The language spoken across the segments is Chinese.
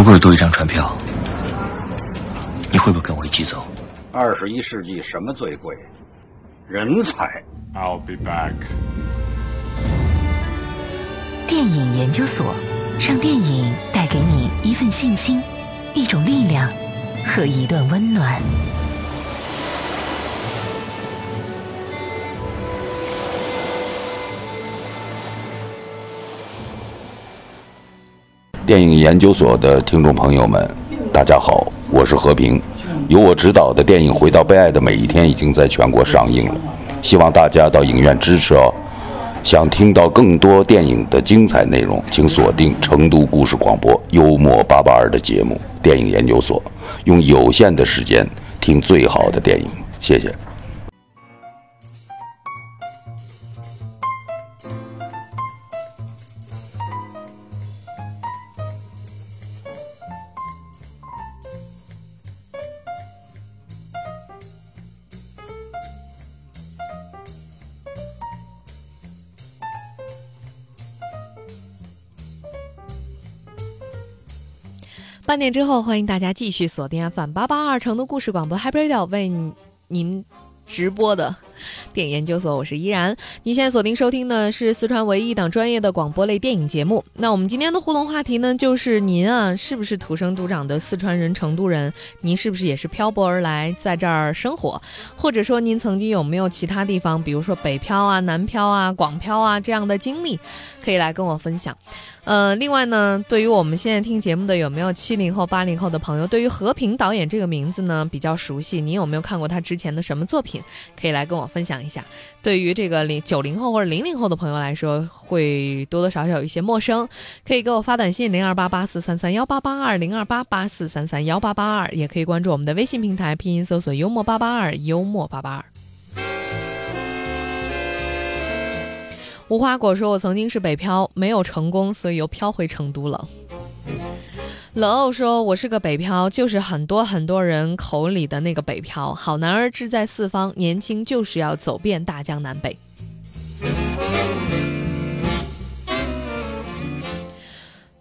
如果有多一张船票，你会不会跟我一起走？二十一世纪什么最贵？人才。I'll be back. 电影研究所，让电影带给你一份信心、一种力量和一段温暖。电影研究所的听众朋友们，大家好，我是和平。由我执导的电影《回到被爱的每一天》已经在全国上映了，希望大家到影院支持哦。想听到更多电影的精彩内容，请锁定成都故事广播幽默八八二的节目《电影研究所》，用有限的时间听最好的电影。谢谢。半点之后，欢迎大家继续锁定 FM 八八二成都故事广播 Happy Radio 为您直播的电影研究所，我是依然。您现在锁定收听的是四川唯一一档专业的广播类电影节目。那我们今天的互动话题呢，就是您啊，是不是土生土长的四川人、成都人？您是不是也是漂泊而来，在这儿生活？或者说您曾经有没有其他地方，比如说北漂啊、南漂啊、广漂啊这样的经历，可以来跟我分享。呃，另外呢，对于我们现在听节目的有没有七零后、八零后的朋友，对于和平导演这个名字呢比较熟悉，你有没有看过他之前的什么作品？可以来跟我分享一下。对于这个零九零后或者零零后的朋友来说，会多多少少有一些陌生，可以给我发短信零二八八四三三幺八八二零二八八四三三幺八八二，也可以关注我们的微信平台，拼音搜索幽默八八二幽默八八二。无花果说：“我曾经是北漂，没有成功，所以又漂回成都了。”冷傲说：“我是个北漂，就是很多很多人口里的那个北漂。好男儿志在四方，年轻就是要走遍大江南北。”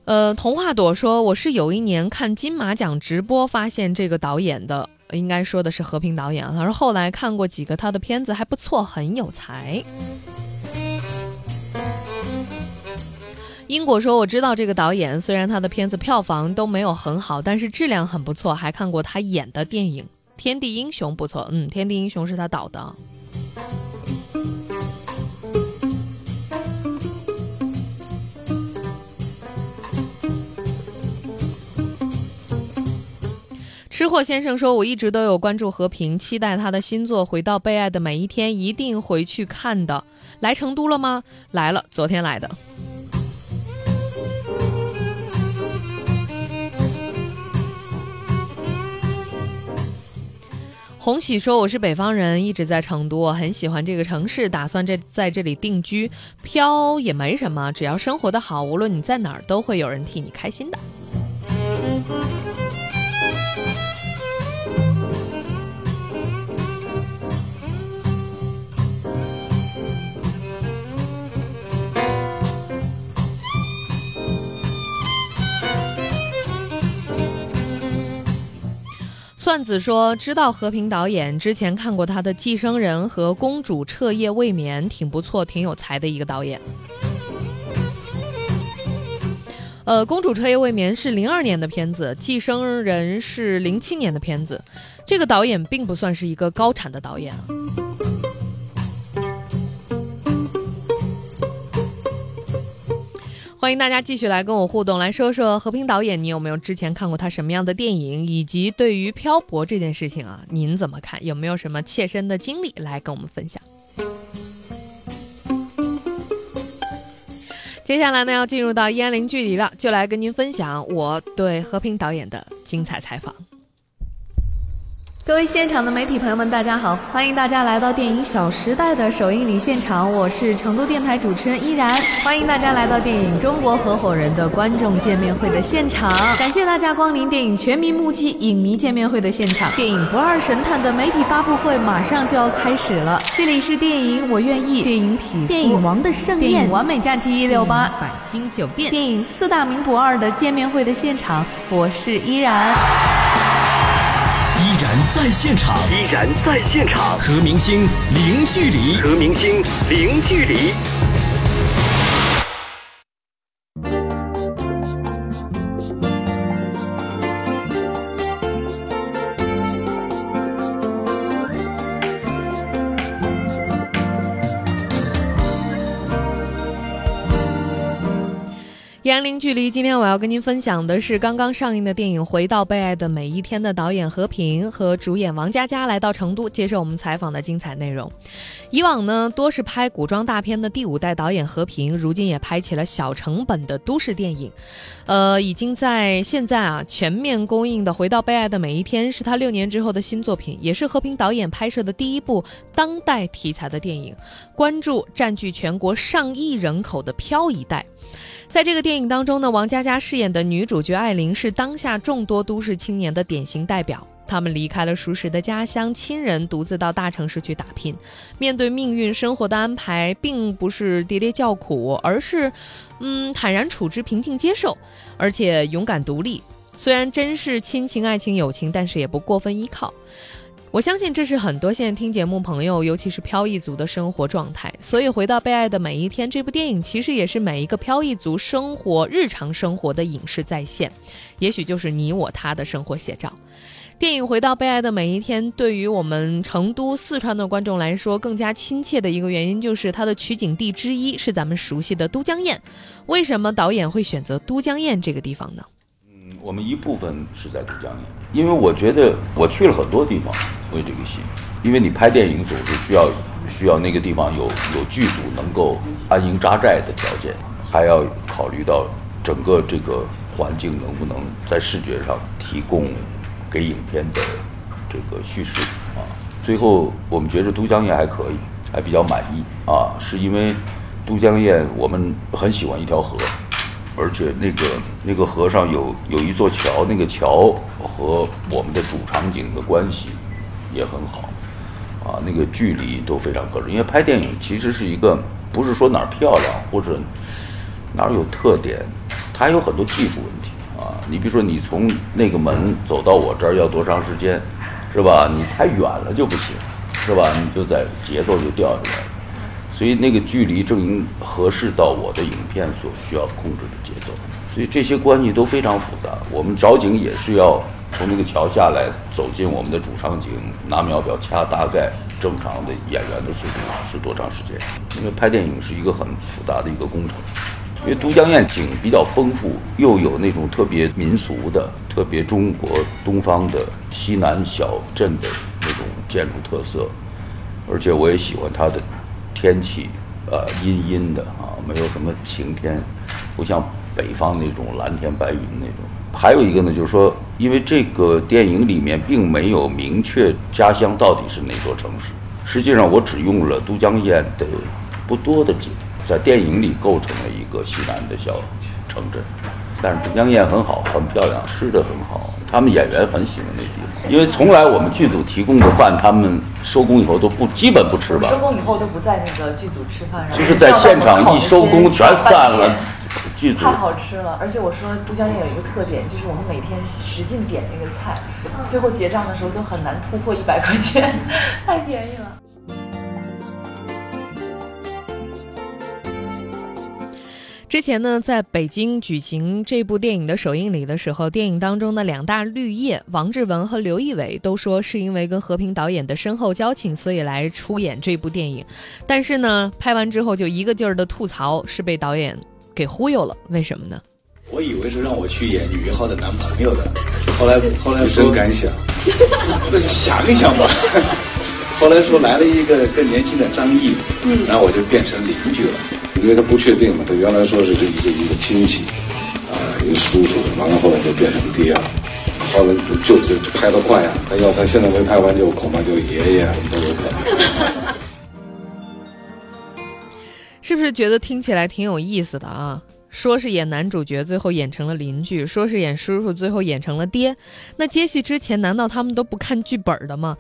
呃，童话朵说：“我是有一年看金马奖直播，发现这个导演的，应该说的是和平导演。他说后来看过几个他的片子，还不错，很有才。”英国说：“我知道这个导演，虽然他的片子票房都没有很好，但是质量很不错。还看过他演的电影《天地英雄》，不错。嗯，《天地英雄》是他导的。”吃货先生说：“我一直都有关注和平，期待他的新作《回到被爱的每一天》，一定回去看的。来成都了吗？来了，昨天来的。”红喜说：“我是北方人，一直在成都，我很喜欢这个城市，打算这在这里定居。飘也没什么，只要生活的好，无论你在哪儿，都会有人替你开心的。”段子说：“知道和平导演，之前看过他的《寄生人》和《公主彻夜未眠》，挺不错，挺有才的一个导演。”呃，《公主彻夜未眠》是零二年的片子，《寄生人》是零七年的片子。这个导演并不算是一个高产的导演。欢迎大家继续来跟我互动，来说说和平导演，你有没有之前看过他什么样的电影，以及对于漂泊这件事情啊，您怎么看？有没有什么切身的经历来跟我们分享？接下来呢，要进入到一零距离了，就来跟您分享我对和平导演的精彩采访。各位现场的媒体朋友们，大家好！欢迎大家来到电影《小时代》的首映礼现场，我是成都电台主持人依然。欢迎大家来到电影《中国合伙人》的观众见面会的现场，感谢大家光临电影全民目击影迷见面会的现场。电影《不二神探》的媒体发布会马上就要开始了，这里是电影《我愿意》，电影《匹夫》，电影《王的盛宴》，电影《完美假期一六八》，百星酒店，电影四大名捕二的见面会的现场，我是依然。在现场，依然在现场，和明星零距离，和明星零距离。言零距离，今天我要跟您分享的是刚刚上映的电影《回到被爱的每一天》的导演何平和主演王佳佳来到成都接受我们采访的精彩内容。以往呢，多是拍古装大片的第五代导演何平，如今也拍起了小成本的都市电影。呃，已经在现在啊全面公映的《回到被爱的每一天》是他六年之后的新作品，也是和平导演拍摄的第一部当代题材的电影，关注占据全国上亿人口的漂移带。在这个电影当中呢，王佳佳饰演的女主角艾琳是当下众多都市青年的典型代表。他们离开了熟识的家乡、亲人，独自到大城市去打拼。面对命运生活的安排，并不是喋喋叫苦，而是，嗯，坦然处之、平静接受，而且勇敢独立。虽然真是亲情、爱情、友情，但是也不过分依靠。我相信这是很多现在听节目朋友，尤其是飘逸族的生活状态。所以，回到被爱的每一天，这部电影其实也是每一个飘逸族生活、日常生活的影视再现，也许就是你我他的生活写照。电影《回到被爱的每一天》对于我们成都、四川的观众来说更加亲切的一个原因，就是它的取景地之一是咱们熟悉的都江堰。为什么导演会选择都江堰这个地方呢？我们一部分是在都江堰，因为我觉得我去了很多地方为这个戏，因为你拍电影总是需要需要那个地方有有剧组能够安营扎寨的条件，还要考虑到整个这个环境能不能在视觉上提供。给影片的这个叙事啊，最后我们觉得都江堰还可以，还比较满意啊，是因为都江堰我们很喜欢一条河，而且那个那个河上有有一座桥，那个桥和我们的主场景的关系也很好啊，那个距离都非常合适。因为拍电影其实是一个不是说哪儿漂亮或者哪儿有特点，它有很多技术问题。啊，你比如说，你从那个门走到我这儿要多长时间，是吧？你太远了就不行，是吧？你就在节奏就掉下来。所以那个距离正应合适到我的影片所需要控制的节奏。所以这些关系都非常复杂。我们找景也是要从那个桥下来，走进我们的主场景，拿秒表掐大概正常的演员的速度是多长时间。因为拍电影是一个很复杂的一个工程。因为都江堰景比较丰富，又有那种特别民俗的、特别中国东方的西南小镇的那种建筑特色，而且我也喜欢它的天气，呃，阴阴的啊，没有什么晴天，不像北方那种蓝天白云那种。还有一个呢，就是说，因为这个电影里面并没有明确家乡到底是哪座城市，实际上我只用了都江堰的不多的景。在电影里构成了一个西南的小城镇，但是都江堰很好，很漂亮，吃的很好，他们演员很喜欢那地方。因为从来我们剧组提供的饭，他们收工以后都不基本不吃吧。收工以后都不在那个剧组吃饭，就是在现场一收工全散了。剧组太好吃了，而且我说都江堰有一个特点，就是我们每天使劲点那个菜，最后结账的时候都很难突破一百块钱，太便宜了。之前呢，在北京举行这部电影的首映礼的时候，电影当中的两大绿叶王志文和刘仪伟都说是因为跟和平导演的深厚交情，所以来出演这部电影。但是呢，拍完之后就一个劲儿的吐槽，是被导演给忽悠了。为什么呢？我以为是让我去演女一号的男朋友的，后来后来真敢想，想一想吧。后来说来了一个更年轻的张译，嗯然后我就变成邻居了。因为他不确定嘛，他原来说是这一个一个亲戚，啊，一个叔叔，完了后来就变成爹了。后来就就拍得快呀，他要他现在没拍完，就恐怕就爷爷都有可能。是不是觉得听起来挺有意思的啊？说是演男主角，最后演成了邻居；说是演叔叔，最后演成了爹。那接戏之前，难道他们都不看剧本的吗？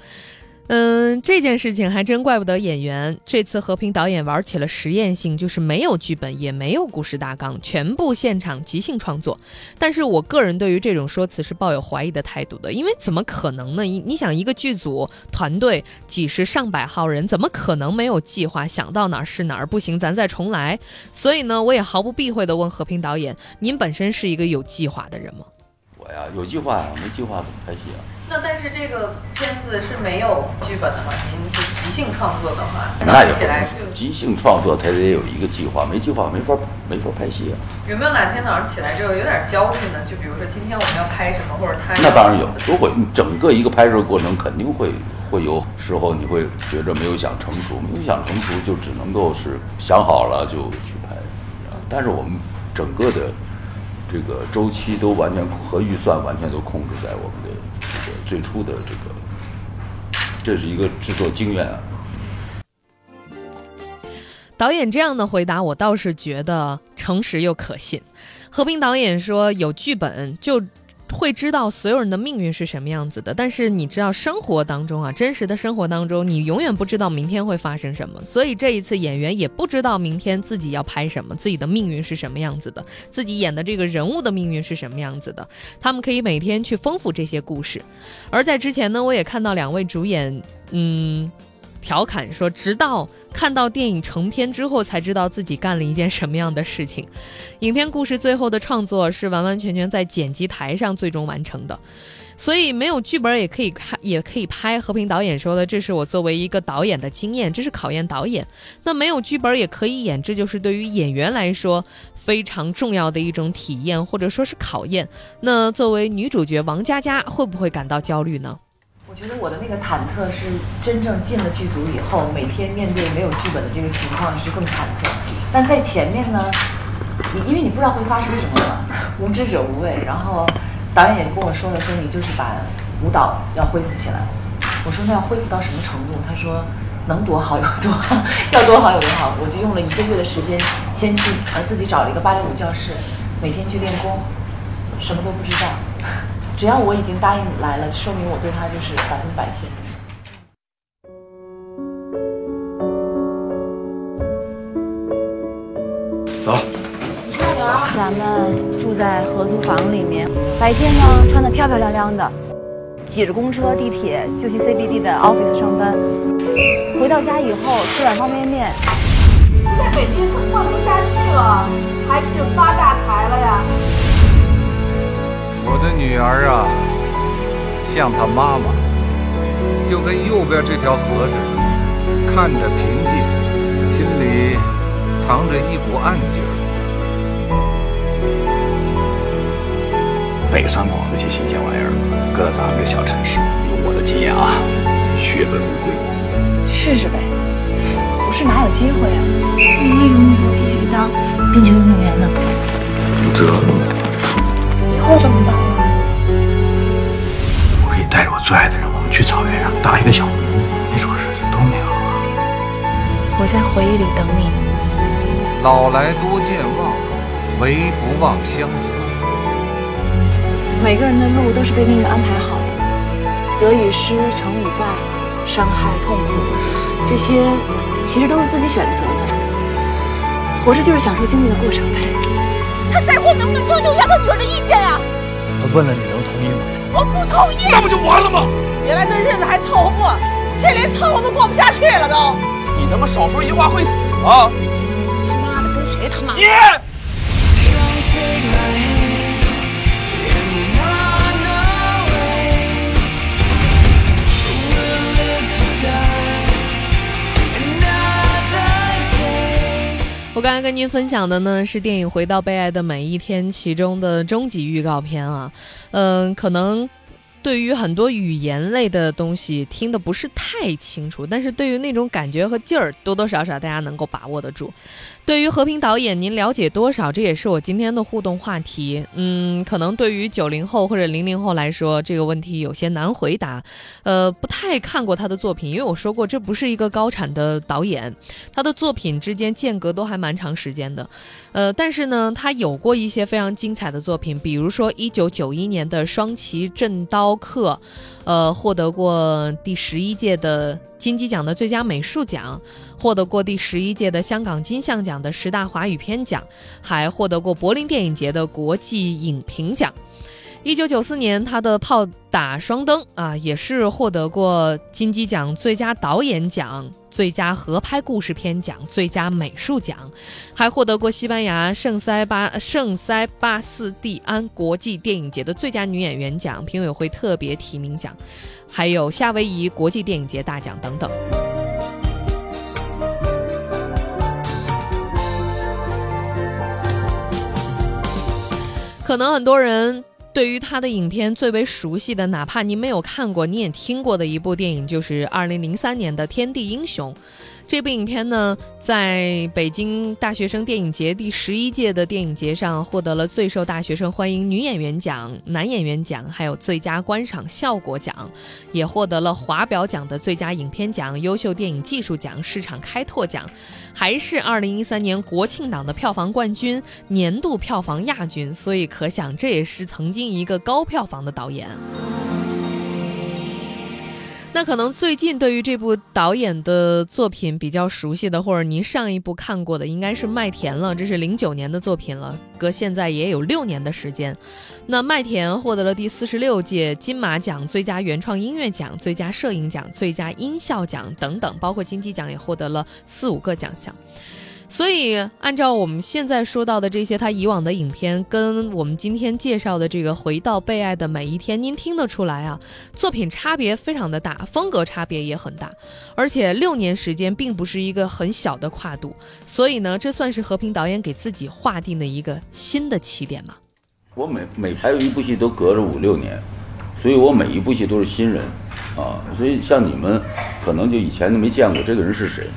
嗯，这件事情还真怪不得演员。这次和平导演玩起了实验性，就是没有剧本，也没有故事大纲，全部现场即兴创作。但是我个人对于这种说辞是抱有怀疑的态度的，因为怎么可能呢？你你想，一个剧组团队几十上百号人，怎么可能没有计划？想到哪儿是哪儿，不行，咱再重来。所以呢，我也毫不避讳地问和平导演：“您本身是一个有计划的人吗？”我呀，有计划呀，没计划怎么拍戏啊？那但是这个片子是没有剧本的吗？您是即兴创作的话，那也起来不即兴创作，它得有一个计划，没计划没法没法拍戏啊。有没有哪天早上起来之后有点焦虑呢？就比如说今天我们要拍什么，或者他那当然有，都会。整个一个拍摄过程肯定会会有时候你会觉着没有想成熟，没有想成熟就只能够是想好了就去拍。但是我们整个的这个周期都完全和预算完全都控制在我们的。最初的这个，这是一个制作经验啊。导演这样的回答，我倒是觉得诚实又可信。和平导演说有剧本就。会知道所有人的命运是什么样子的，但是你知道生活当中啊，真实的生活当中，你永远不知道明天会发生什么。所以这一次演员也不知道明天自己要拍什么，自己的命运是什么样子的，自己演的这个人物的命运是什么样子的。他们可以每天去丰富这些故事。而在之前呢，我也看到两位主演，嗯。调侃说：“直到看到电影成片之后，才知道自己干了一件什么样的事情。影片故事最后的创作是完完全全在剪辑台上最终完成的，所以没有剧本也可以看，也可以拍。和平导演说的，这是我作为一个导演的经验，这是考验导演。那没有剧本也可以演，这就是对于演员来说非常重要的一种体验，或者说是考验。那作为女主角王佳佳，会不会感到焦虑呢？”我觉得我的那个忐忑是真正进了剧组以后，每天面对没有剧本的这个情况是更忐忑。但在前面呢，你因为你不知道会发生什么嘛，无知者无畏。然后导演也跟我说了，说你就是把舞蹈要恢复起来。我说那要恢复到什么程度？他说能多好有多好，要多好有多好。我就用了一个月的时间，先去呃自己找了一个芭蕾舞教室，每天去练功，什么都不知道。只要我已经答应来了，说明我对他就是百分百信任。走。咱们住在合租房里面，白天呢穿的漂漂亮亮的，挤着公车、地铁就去 CBD 的 office 上班。回到家以后吃碗方便面。在北京是混不下去了，还是发大财了呀？我的女儿啊，像她妈妈，就跟右边这条河似的，看着平静，心里藏着一股暗劲儿。北上广那些新鲜玩意儿，搁在咱们这小城市，有我的经验啊，血本无归。试试呗，不是哪有机会啊？你为什么不继续当冰球运动员呢？不知道。以后怎么最爱的人，我们去草原上搭一个小屋，那种日子多美好啊！我在回忆里等你。老来多健忘，唯不忘相思。每个人的路都是被命运安排好的，得与失，成与败，伤害、痛苦，这些其实都是自己选择的。活着就是享受经历的过程呗。他在乎能不能征求一下他女儿的意见呀？他问了你能同意吗？我不同意。那不就完了吗？原来这日子还凑合过，现在连凑合都过不下去了都。你他妈少说一句话会死啊！他妈的，跟谁他妈？你。我刚才跟您分享的呢是电影《回到被爱的每一天》其中的终极预告片啊，嗯，可能对于很多语言类的东西听得不是太清楚，但是对于那种感觉和劲儿，多多少少大家能够把握得住。对于和平导演，您了解多少？这也是我今天的互动话题。嗯，可能对于九零后或者零零后来说，这个问题有些难回答。呃，不太看过他的作品，因为我说过这不是一个高产的导演，他的作品之间间隔都还蛮长时间的。呃，但是呢，他有过一些非常精彩的作品，比如说一九九一年的《双旗镇刀客》，呃，获得过第十一届的金鸡奖的最佳美术奖。获得过第十一届的香港金像奖的十大华语片奖，还获得过柏林电影节的国际影评奖。一九九四年，他的《炮打双灯》啊，也是获得过金鸡奖最佳导演奖、最佳合拍故事片奖、最佳美术奖，还获得过西班牙圣塞巴圣塞巴斯蒂安国际电影节的最佳女演员奖、评委会特别提名奖，还有夏威夷国际电影节大奖等等。可能很多人对于他的影片最为熟悉的，哪怕您没有看过，你也听过的一部电影，就是二零零三年的《天地英雄》。这部影片呢，在北京大学生电影节第十一届的电影节上，获得了最受大学生欢迎女演员奖、男演员奖，还有最佳观赏效果奖，也获得了华表奖的最佳影片奖、优秀电影技术奖、市场开拓奖，还是二零一三年国庆档的票房冠军、年度票房亚军。所以可想，这也是曾经一个高票房的导演。那可能最近对于这部导演的作品比较熟悉的，或者您上一部看过的，应该是《麦田》了。这是零九年的作品了，隔现在也有六年的时间。那《麦田》获得了第四十六届金马奖最佳原创音乐奖、最佳摄影奖、最佳音效奖等等，包括金鸡奖也获得了四五个奖项。所以，按照我们现在说到的这些，他以往的影片跟我们今天介绍的这个《回到被爱的每一天》，您听得出来啊？作品差别非常的大，风格差别也很大，而且六年时间并不是一个很小的跨度，所以呢，这算是和平导演给自己划定的一个新的起点吗？我每每拍一部戏都隔着五六年，所以我每一部戏都是新人啊，所以像你们可能就以前都没见过这个人是谁。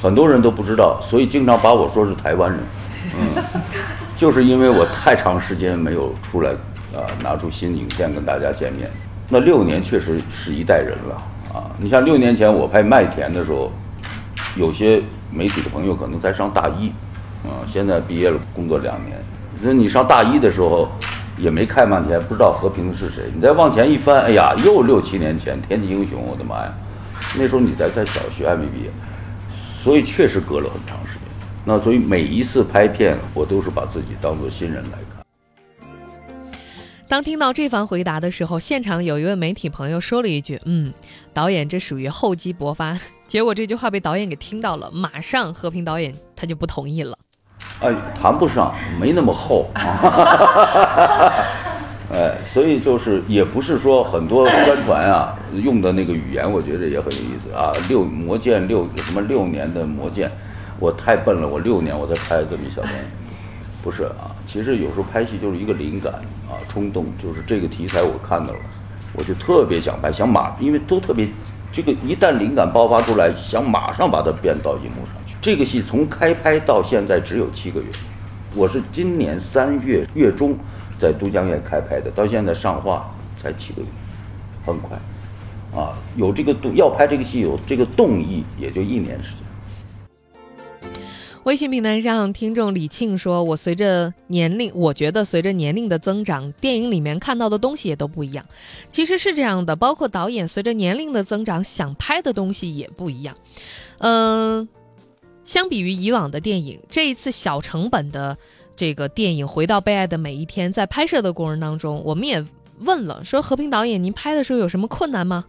很多人都不知道，所以经常把我说是台湾人，嗯，就是因为我太长时间没有出来，啊，拿出新影片跟大家见面。那六年确实是一代人了，啊，你像六年前我拍《麦田》的时候，有些媒体的朋友可能才上大一，啊，现在毕业了工作两年。那你上大一的时候也没看《麦田》，不知道和平是谁。你再往前一翻，哎呀，又六七年前《天地英雄》，我的妈呀，那时候你在在小学还没毕业。所以确实隔了很长时间，那所以每一次拍片，我都是把自己当做新人来看。当听到这番回答的时候，现场有一位媒体朋友说了一句：“嗯，导演这属于厚积薄发。”结果这句话被导演给听到了，马上和平导演他就不同意了。哎，谈不上，没那么厚。哎，所以就是也不是说很多宣传啊用的那个语言，我觉得也很有意思啊。六魔剑六什么六年的魔剑，我太笨了，我六年我才拍这么一小东西，不是啊。其实有时候拍戏就是一个灵感啊，冲动，就是这个题材我看到了，我就特别想拍，想马，因为都特别，这个一旦灵感爆发出来，想马上把它变到荧幕上去。这个戏从开拍到现在只有七个月，我是今年三月月中。在都江堰开拍的，到现在上画才七个月，很快，啊，有这个动要拍这个戏有这个动意，也就一年时间。微信平台上，听众李庆说：“我随着年龄，我觉得随着年龄的增长，电影里面看到的东西也都不一样。其实是这样的，包括导演随着年龄的增长，想拍的东西也不一样。嗯，相比于以往的电影，这一次小成本的。”这个电影《回到被爱的每一天》在拍摄的过程当中，我们也问了，说和平导演，您拍的时候有什么困难吗？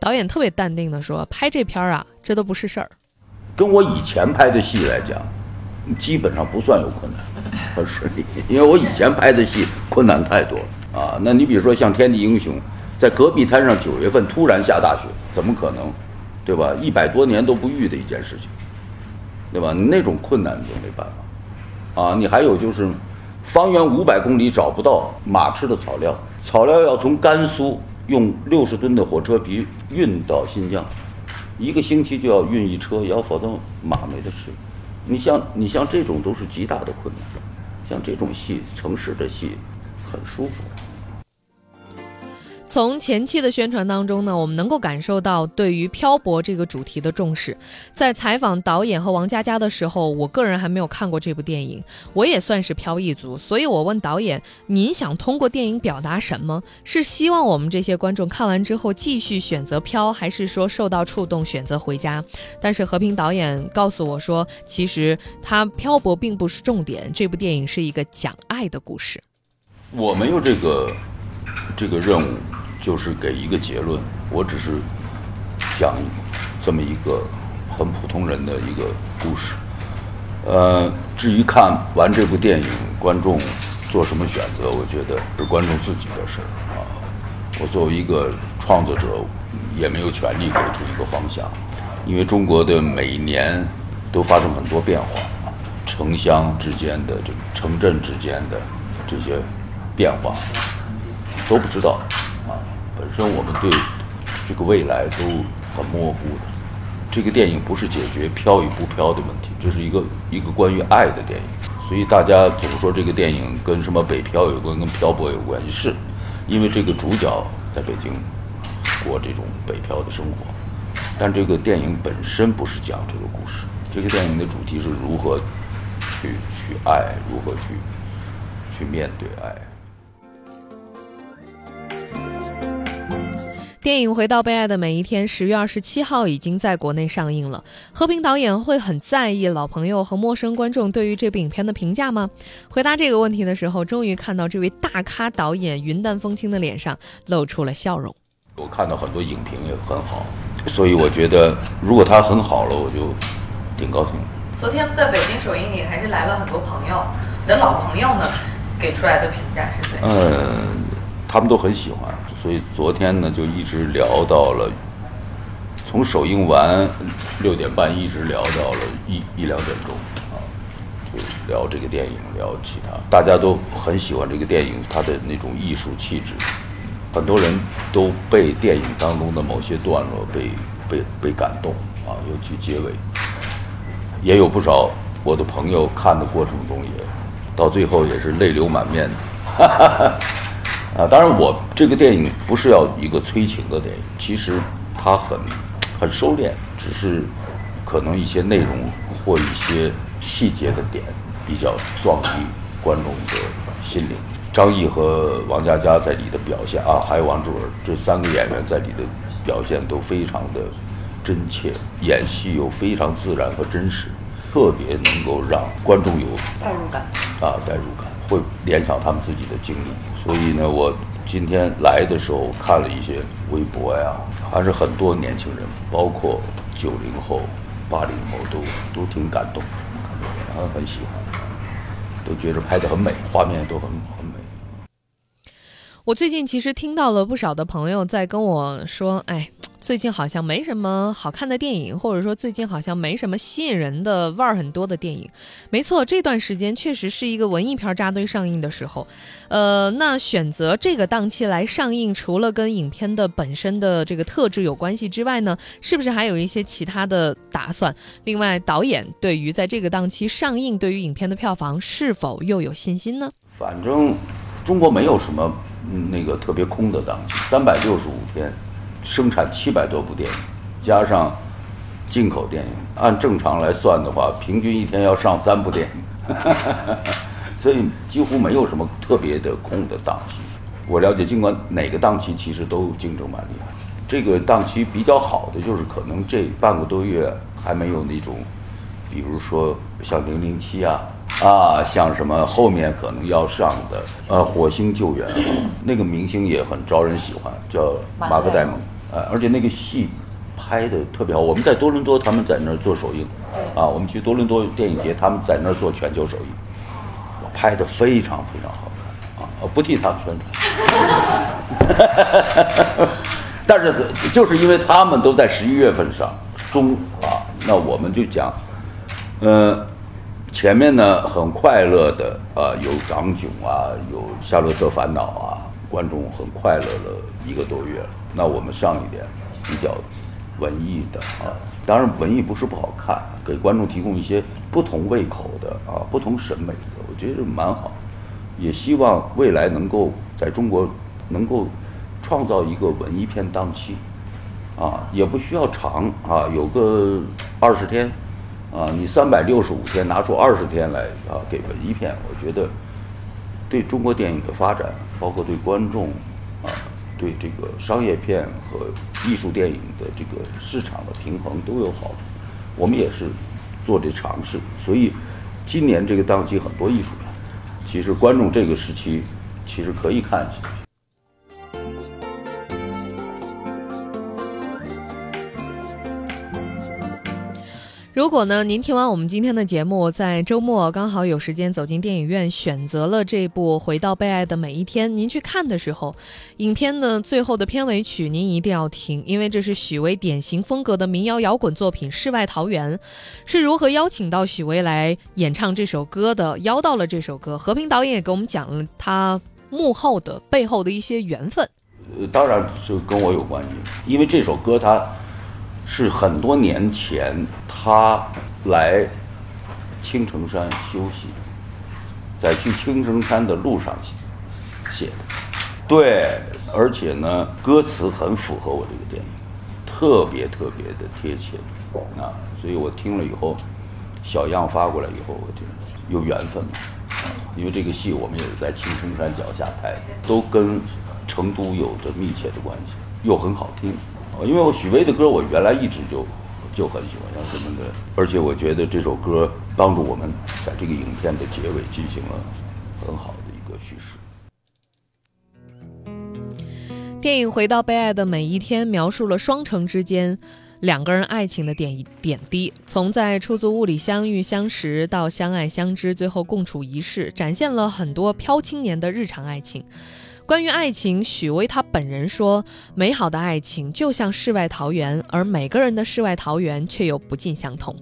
导演特别淡定的说，拍这片儿啊，这都不是事儿。跟我以前拍的戏来讲，基本上不算有困难，很顺利。因为我以前拍的戏困难太多了啊。那你比如说像《天地英雄》，在戈壁滩上九月份突然下大雪，怎么可能，对吧？一百多年都不遇的一件事情，对吧？那种困难就没办法。啊，你还有就是，方圆五百公里找不到马吃的草料，草料要从甘肃用六十吨的火车皮运到新疆，一个星期就要运一车，要否则马没得吃。你像你像这种都是极大的困难，像这种戏，城市的戏，很舒服。从前期的宣传当中呢，我们能够感受到对于漂泊这个主题的重视。在采访导演和王佳佳的时候，我个人还没有看过这部电影，我也算是漂一族，所以我问导演：“您想通过电影表达什么？是希望我们这些观众看完之后继续选择漂，还是说受到触动选择回家？”但是和平导演告诉我说，其实他漂泊并不是重点，这部电影是一个讲爱的故事。我没有这个这个任务。就是给一个结论，我只是讲这么一个很普通人的一个故事。呃，至于看完这部电影，观众做什么选择，我觉得是观众自己的事儿啊。我作为一个创作者，也没有权利给出一个方向，因为中国的每一年都发生很多变化，城乡之间的这城镇之间的这些变化都不知道。本身我们对这个未来都很模糊的。这个电影不是解决飘与不飘的问题，这是一个一个关于爱的电影。所以大家总说这个电影跟什么北漂有关，跟漂泊有关系，是因为这个主角在北京过这种北漂的生活。但这个电影本身不是讲这个故事，这个电影的主题是如何去去爱，如何去去面对爱。电影《回到被爱的每一天》十月二十七号已经在国内上映了。和平导演会很在意老朋友和陌生观众对于这部影片的评价吗？回答这个问题的时候，终于看到这位大咖导演云淡风轻的脸上露出了笑容。我看到很多影评也很好，所以我觉得如果他很好了，我就挺高兴。昨天在北京首映里还是来了很多朋友，你的老朋友们给出来的评价是怎样？嗯，他们都很喜欢。所以昨天呢，就一直聊到了，从首映完六点半一直聊到了一一两点钟啊，就聊这个电影，聊其他，大家都很喜欢这个电影，它的那种艺术气质，很多人都被电影当中的某些段落被被被感动啊，尤其结尾，也有不少我的朋友看的过程中也到最后也是泪流满面的。啊，当然，我这个电影不是要一个催情的电影，其实它很很收敛，只是可能一些内容或一些细节的点比较撞击观众的心灵。张译和王佳佳在里的表现啊，还有王志文这三个演员在里的表现都非常的真切，演戏又非常自然和真实，特别能够让观众有代入感啊，代入感会联想他们自己的经历。所以呢，我今天来的时候看了一些微博呀，还是很多年轻人，包括九零后、八零后都都挺感动，然后很喜欢，都觉得拍的很美，画面都很很美。我最近其实听到了不少的朋友在跟我说，哎。最近好像没什么好看的电影，或者说最近好像没什么吸引人的味儿很多的电影。没错，这段时间确实是一个文艺片扎堆上映的时候。呃，那选择这个档期来上映，除了跟影片的本身的这个特质有关系之外呢，是不是还有一些其他的打算？另外，导演对于在这个档期上映，对于影片的票房是否又有信心呢？反正中国没有什么那个特别空的档期，三百六十五天。生产七百多部电影，加上进口电影，按正常来算的话，平均一天要上三部电影，所以几乎没有什么特别的空的档期。我了解，尽管哪个档期其实都竞争蛮厉害，这个档期比较好的就是可能这半个多月还没有那种，比如说像《零零七》啊，啊，像什么后面可能要上的呃《火星救援》，那个明星也很招人喜欢，叫马克戴蒙。呃，而且那个戏拍的特别好。我们在多伦多，他们在那儿做首映，啊，我们去多伦多电影节，他们在那儿做全球首映，拍的非常非常好看，啊，不替他们宣传。但是就是因为他们都在十一月份上中啊，那我们就讲，呃，前面呢很快乐的啊，有长囧啊，有夏洛特烦恼啊，观众很快乐了一个多月了。那我们上一点比较文艺的啊，当然文艺不是不好看，给观众提供一些不同胃口的啊，不同审美的，我觉得蛮好。也希望未来能够在中国能够创造一个文艺片档期，啊，也不需要长啊，有个二十天，啊，你三百六十五天拿出二十天来啊，给文艺片，我觉得对中国电影的发展，包括对观众，对这个商业片和艺术电影的这个市场的平衡都有好处。我们也是做这尝试，所以今年这个档期很多艺术片。其实观众这个时期，其实可以看。如果呢，您听完我们今天的节目，在周末刚好有时间走进电影院，选择了这部《回到被爱的每一天》，您去看的时候，影片的最后的片尾曲您一定要听，因为这是许巍典型风格的民谣摇滚作品《世外桃源》。是如何邀请到许巍来演唱这首歌的？邀到了这首歌，和平导演也给我们讲了他幕后的背后的一些缘分。呃，当然是跟我有关系，因为这首歌它。是很多年前他来青城山休息，在去青城山的路上写写的，对，而且呢，歌词很符合我这个电影，特别特别的贴切。啊，所以我听了以后，小样发过来以后，我就有缘分嘛，因为这个戏我们也是在青城山脚下拍的，都跟成都有着密切的关系，又很好听。因为我许巍的歌，我原来一直就就很喜欢，像什么的，而且我觉得这首歌帮助我们在这个影片的结尾进行了很好的一个叙事。电影《回到被爱的每一天》描述了双城之间两个人爱情的点点滴，从在出租屋里相遇相识到相爱相知，最后共处一室，展现了很多飘青年的日常爱情。关于爱情，许巍他本人说：“美好的爱情就像世外桃源，而每个人的世外桃源却又不尽相同。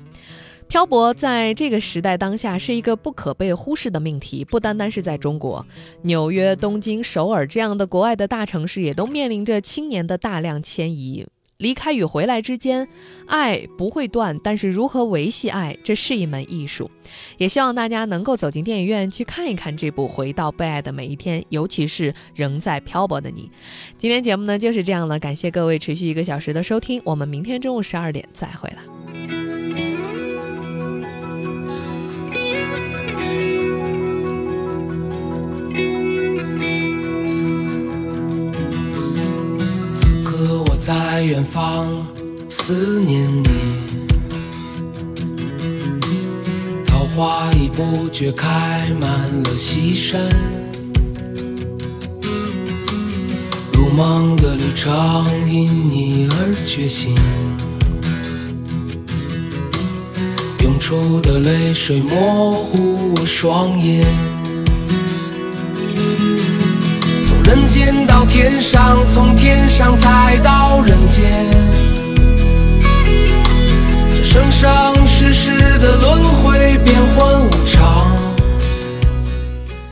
漂泊在这个时代当下是一个不可被忽视的命题，不单单是在中国，纽约、东京、首尔这样的国外的大城市也都面临着青年的大量迁移。”离开与回来之间，爱不会断，但是如何维系爱，这是一门艺术。也希望大家能够走进电影院去看一看这部《回到被爱的每一天》，尤其是仍在漂泊的你。今天节目呢就是这样了，感谢各位持续一个小时的收听，我们明天中午十二点再会了。远方思念你，桃花已不觉开满了西山，如梦的旅程因你而觉醒，涌出的泪水模糊我双眼。人间到天上，从天上再到人间，这生生世世的轮回变幻。